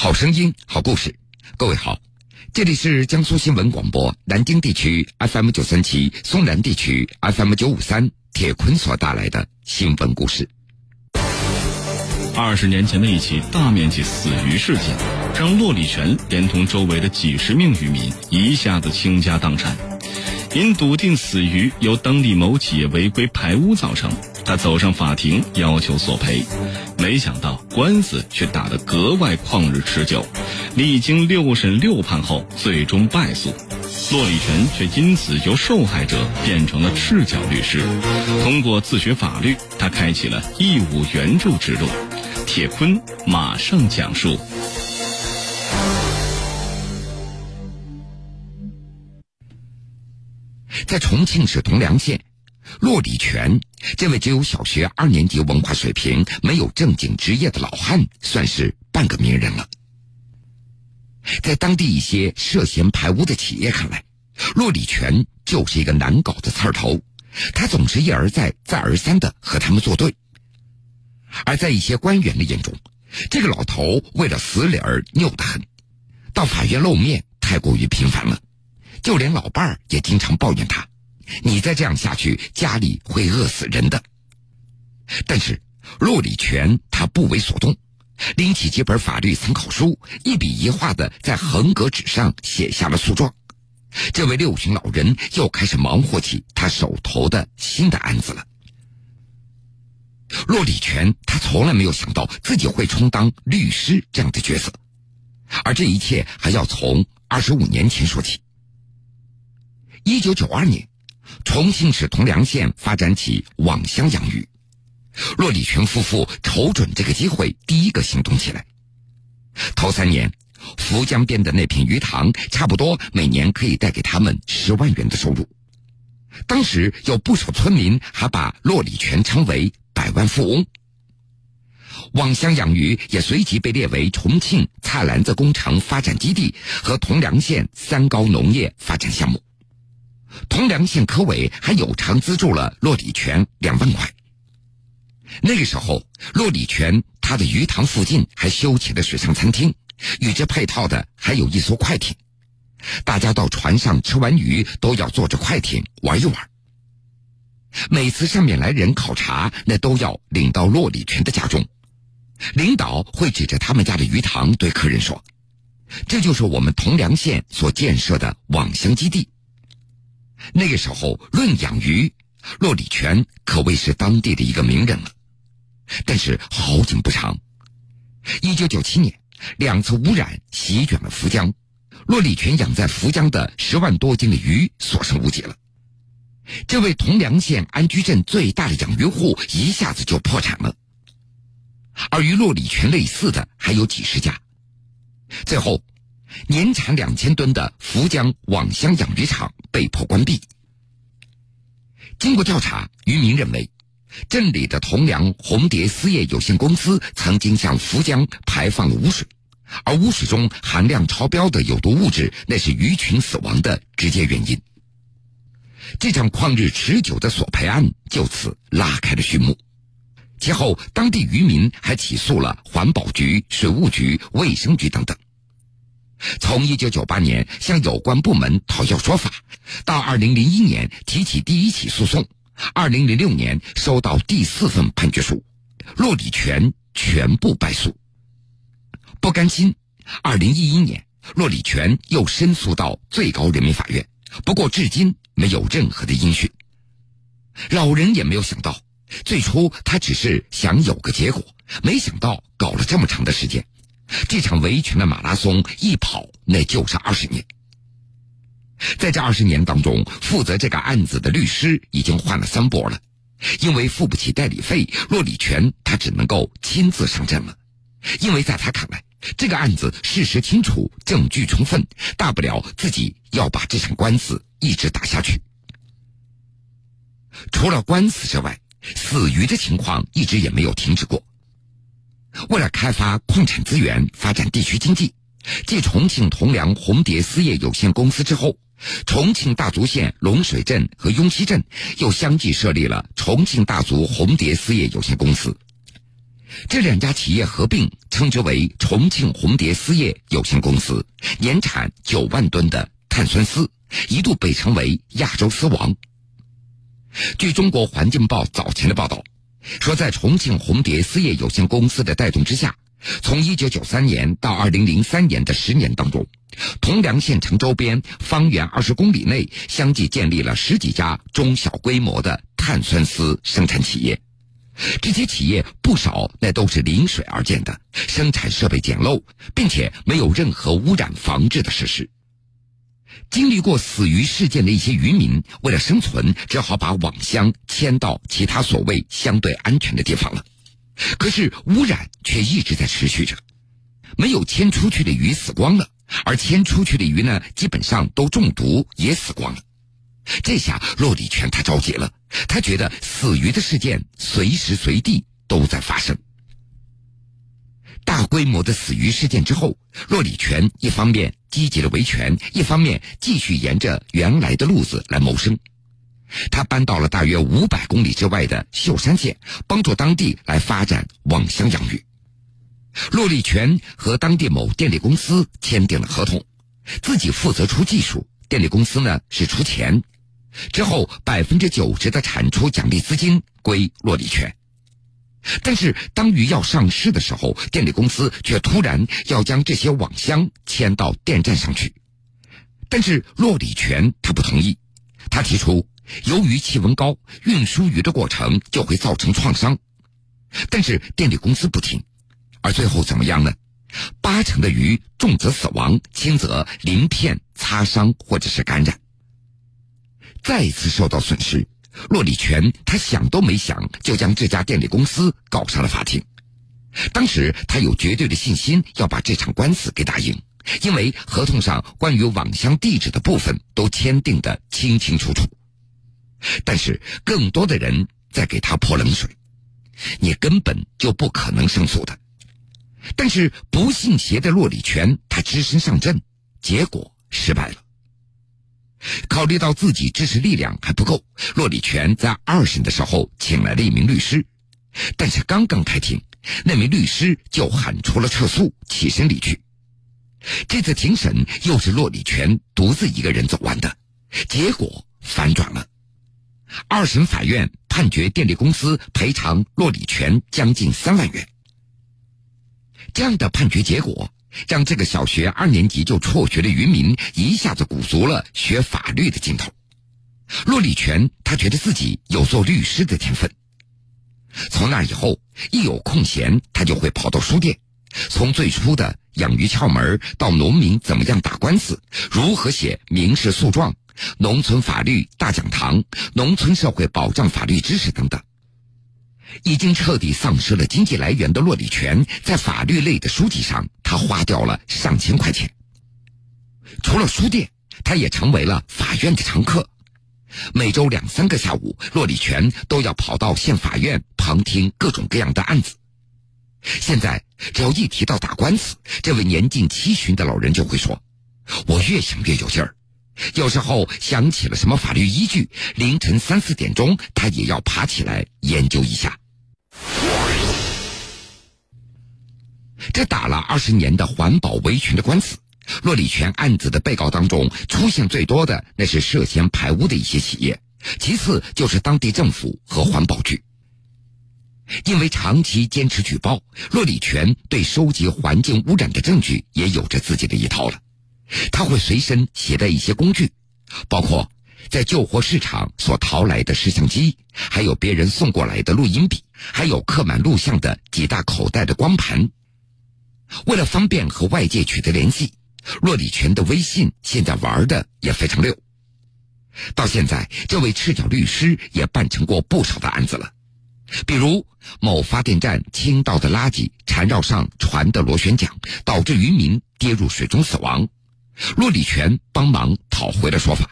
好声音，好故事。各位好，这里是江苏新闻广播南京地区 FM 九三七、松南地区 FM 九五三。铁坤所带来的新闻故事。二十年前的一起大面积死鱼事件，让骆礼全连同周围的几十名渔民一下子倾家荡产。因笃定死鱼由当地某企业违规排污造成，他走上法庭要求索赔。没想到官司却打得格外旷日持久，历经六审六判后，最终败诉。骆立晨却因此由受害者变成了赤脚律师。通过自学法律，他开启了义务援助之路。铁坤马上讲述。在重庆市铜梁县，骆礼全这位只有小学二年级文化水平、没有正经职业的老汉，算是半个名人了。在当地一些涉嫌排污的企业看来，骆礼全就是一个难搞的刺儿头，他总是一而再、再而三的和他们作对。而在一些官员的眼中，这个老头为了死理儿拗得很，到法院露面太过于频繁了，就连老伴儿也经常抱怨他：“你再这样下去，家里会饿死人的。”但是骆礼全他不为所动。拎起几本法律参考书，一笔一画的在横格纸上写下了诉状。这位六旬老人又开始忙活起他手头的新的案子了。骆礼全他从来没有想到自己会充当律师这样的角色，而这一切还要从二十五年前说起。一九九二年，重庆市铜梁县发展起网箱养鱼。骆礼全夫妇瞅准这个机会，第一个行动起来。头三年，涪江边的那片鱼塘，差不多每年可以带给他们十万元的收入。当时有不少村民还把骆礼全称为“百万富翁”。网箱养鱼也随即被列为重庆菜篮子工程发展基地和铜梁县三高农业发展项目。铜梁县科委还有偿资助了骆礼全两万块。那个时候，骆礼全他的鱼塘附近还修起了水上餐厅，与之配套的还有一艘快艇。大家到船上吃完鱼，都要坐着快艇玩一玩。每次上面来人考察，那都要领到骆礼全的家中。领导会指着他们家的鱼塘对客人说：“这就是我们铜梁县所建设的网箱基地。”那个时候，论养鱼，骆礼全可谓是当地的一个名人了。但是好景不长，一九九七年，两次污染席卷了福江，骆礼全养在福江的十万多斤的鱼所剩无几了。这位铜梁县安居镇最大的养鱼户一下子就破产了，而与骆礼全类似的还有几十家。最后，年产两千吨的福江网箱养鱼场被迫关闭。经过调查，渔民认为。镇里的铜梁红蝶丝业有限公司曾经向福江排放了污水，而污水中含量超标的有毒物质，那是鱼群死亡的直接原因。这场旷日持久的索赔案就此拉开了序幕。其后，当地渔民还起诉了环保局、水务局、卫生局等等。从1998年向有关部门讨要说法，到2001年提起第一起诉讼。二零零六年收到第四份判决书，骆礼全全部败诉。不甘心，二零一一年骆礼全又申诉到最高人民法院，不过至今没有任何的音讯。老人也没有想到，最初他只是想有个结果，没想到搞了这么长的时间，这场维权的马拉松一跑那就是二十年。在这二十年当中，负责这个案子的律师已经换了三波了，因为付不起代理费，骆礼全他只能够亲自上阵了。因为在他看来，这个案子事实清楚，证据充分，大不了自己要把这场官司一直打下去。除了官司之外，死鱼的情况一直也没有停止过。为了开发矿产资源，发展地区经济，继重庆铜梁红蝶丝业有限公司之后。重庆大足县龙水镇和雍溪镇又相继设立了重庆大足红蝶丝业有限公司。这两家企业合并，称之为重庆红蝶丝业有限公司，年产九万吨的碳酸丝，一度被称为亚洲丝王。据中国环境报早前的报道，说在重庆红蝶丝业有限公司的带动之下，从1993年到2003年的十年当中，铜梁县城周边方圆二十公里内相继建立了十几家中小规模的碳酸丝生产企业。这些企业不少那都是临水而建的，生产设备简陋，并且没有任何污染防治的设施。经历过死鱼事件的一些渔民，为了生存，只好把网箱迁到其他所谓相对安全的地方了。可是污染却一直在持续着，没有迁出去的鱼死光了，而迁出去的鱼呢，基本上都中毒也死光了。这下骆礼全他着急了，他觉得死鱼的事件随时随地都在发生。大规模的死鱼事件之后，骆礼全一方面积极的维权，一方面继续沿着原来的路子来谋生。他搬到了大约五百公里之外的秀山县，帮助当地来发展网箱养鱼。骆立全和当地某电力公司签订了合同，自己负责出技术，电力公司呢是出钱。之后百分之九十的产出奖励资金归骆立全。但是当鱼要上市的时候，电力公司却突然要将这些网箱迁到电站上去。但是骆立全他不同意，他提出。由于气温高，运输鱼的过程就会造成创伤，但是电力公司不听，而最后怎么样呢？八成的鱼重则死亡，轻则鳞片擦伤或者是感染。再一次受到损失，骆立全他想都没想就将这家电力公司告上了法庭。当时他有绝对的信心要把这场官司给打赢，因为合同上关于网箱地址的部分都签订的清清楚楚。但是更多的人在给他泼冷水，你根本就不可能胜诉的。但是不信邪的骆礼全，他只身上阵，结果失败了。考虑到自己支持力量还不够，骆礼全在二审的时候请来了一名律师，但是刚刚开庭，那名律师就喊出了撤诉，起身离去。这次庭审又是骆礼全独自一个人走完的，结果反转了。二审法院判决电力公司赔偿骆礼全将近三万元。这样的判决结果，让这个小学二年级就辍学的渔民一下子鼓足了学法律的劲头。骆礼全他觉得自己有做律师的天分，从那以后，一有空闲，他就会跑到书店，从最初的养鱼窍门到农民怎么样打官司，如何写民事诉状。农村法律大讲堂、农村社会保障法律知识等等，已经彻底丧失了经济来源的骆礼全，在法律类的书籍上，他花掉了上千块钱。除了书店，他也成为了法院的常客。每周两三个下午，骆礼全都要跑到县法院旁听各种各样的案子。现在，只要一提到打官司，这位年近七旬的老人就会说：“我越想越有劲儿。”有时候想起了什么法律依据，凌晨三四点钟，他也要爬起来研究一下。这打了二十年的环保维权的官司，骆礼全案子的被告当中，出现最多的那是涉嫌排污的一些企业，其次就是当地政府和环保局。因为长期坚持举报，骆礼全对收集环境污染的证据也有着自己的一套了。他会随身携带一些工具，包括在旧货市场所淘来的摄像机，还有别人送过来的录音笔，还有刻满录像的几大口袋的光盘。为了方便和外界取得联系，骆礼全的微信现在玩的也非常溜。到现在，这位赤脚律师也办成过不少的案子了，比如某发电站倾倒的垃圾缠绕上船的螺旋桨，导致渔民跌入水中死亡。骆礼全帮忙讨回了说法，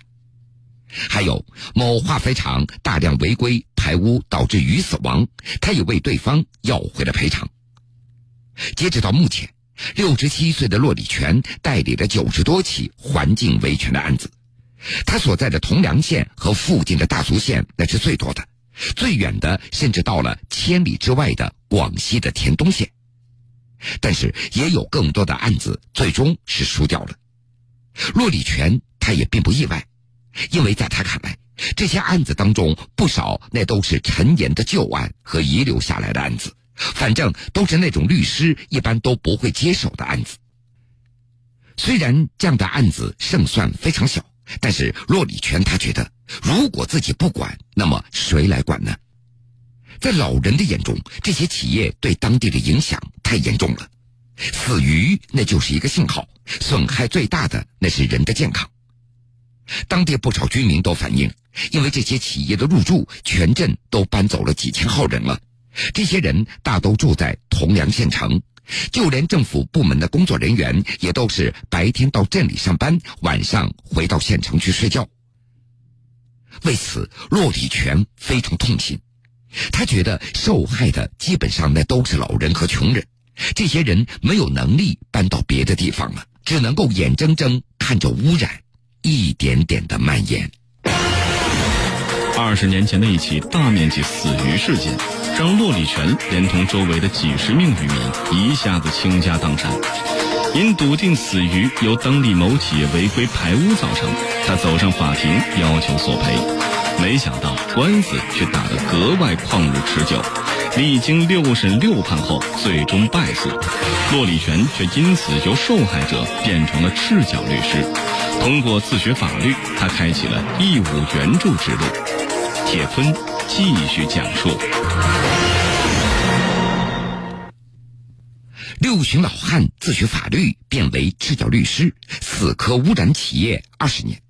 还有某化肥厂大量违规排污导致鱼死亡，他也为对方要回了赔偿。截止到目前，六十七岁的骆礼全代理了九十多起环境维权的案子，他所在的铜梁县和附近的大足县那是最多的，最远的甚至到了千里之外的广西的田东县。但是也有更多的案子最终是输掉了。骆礼全他也并不意外，因为在他看来，这些案子当中不少那都是陈岩的旧案和遗留下来的案子，反正都是那种律师一般都不会接手的案子。虽然这样的案子胜算非常小，但是骆礼全他觉得，如果自己不管，那么谁来管呢？在老人的眼中，这些企业对当地的影响太严重了。死鱼那就是一个信号，损害最大的那是人的健康。当地不少居民都反映，因为这些企业的入驻，全镇都搬走了几千号人了。这些人大都住在铜梁县城，就连政府部门的工作人员也都是白天到镇里上班，晚上回到县城去睡觉。为此，骆礼全非常痛心。他觉得受害的基本上那都是老人和穷人，这些人没有能力搬到别的地方了，只能够眼睁睁看着污染一点点的蔓延。二十年前的一起大面积死鱼事件，让骆礼全连同周围的几十名渔民一下子倾家荡产。因笃定死鱼由当地某企业违规排污造成，他走上法庭要求索赔。没想到官司却打得格外旷日持久，历经六审六判后，最终败诉。骆礼全却因此由受害者变成了赤脚律师。通过自学法律，他开启了义务援助之路。铁坤继续讲述：六旬老汉自学法律，变为赤脚律师，死磕污染企业二十年。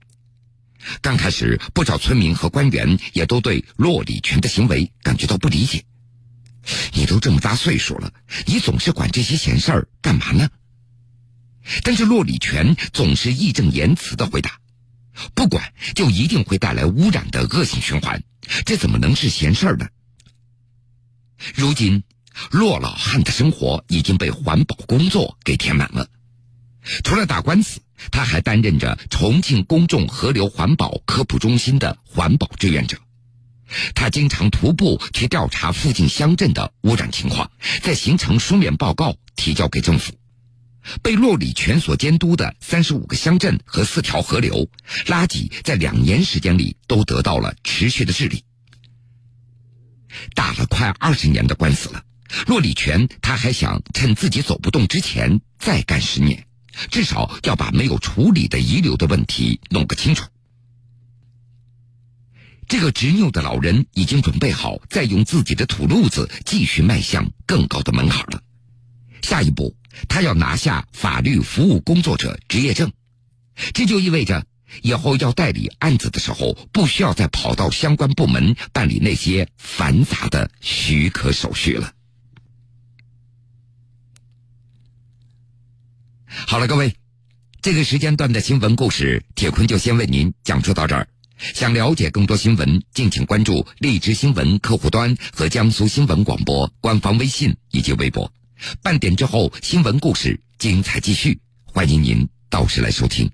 刚开始，不少村民和官员也都对骆礼全的行为感觉到不理解。你都这么大岁数了，你总是管这些闲事儿干嘛呢？但是骆礼全总是义正言辞的回答：“不管就一定会带来污染的恶性循环，这怎么能是闲事儿呢？”如今，骆老汉的生活已经被环保工作给填满了。除了打官司，他还担任着重庆公众河流环保科普中心的环保志愿者。他经常徒步去调查附近乡镇的污染情况，再形成书面报告提交给政府。被骆礼全所监督的三十五个乡镇和四条河流，垃圾在两年时间里都得到了持续的治理。打了快二十年的官司了，骆礼全他还想趁自己走不动之前再干十年。至少要把没有处理的遗留的问题弄个清楚。这个执拗的老人已经准备好再用自己的土路子继续迈向更高的门槛了。下一步，他要拿下法律服务工作者执业证，这就意味着以后要代理案子的时候，不需要再跑到相关部门办理那些繁杂的许可手续了。好了，各位，这个时间段的新闻故事，铁坤就先为您讲述到这儿。想了解更多新闻，敬请关注荔枝新闻客户端和江苏新闻广播官方微信以及微博。半点之后，新闻故事精彩继续，欢迎您到时来收听。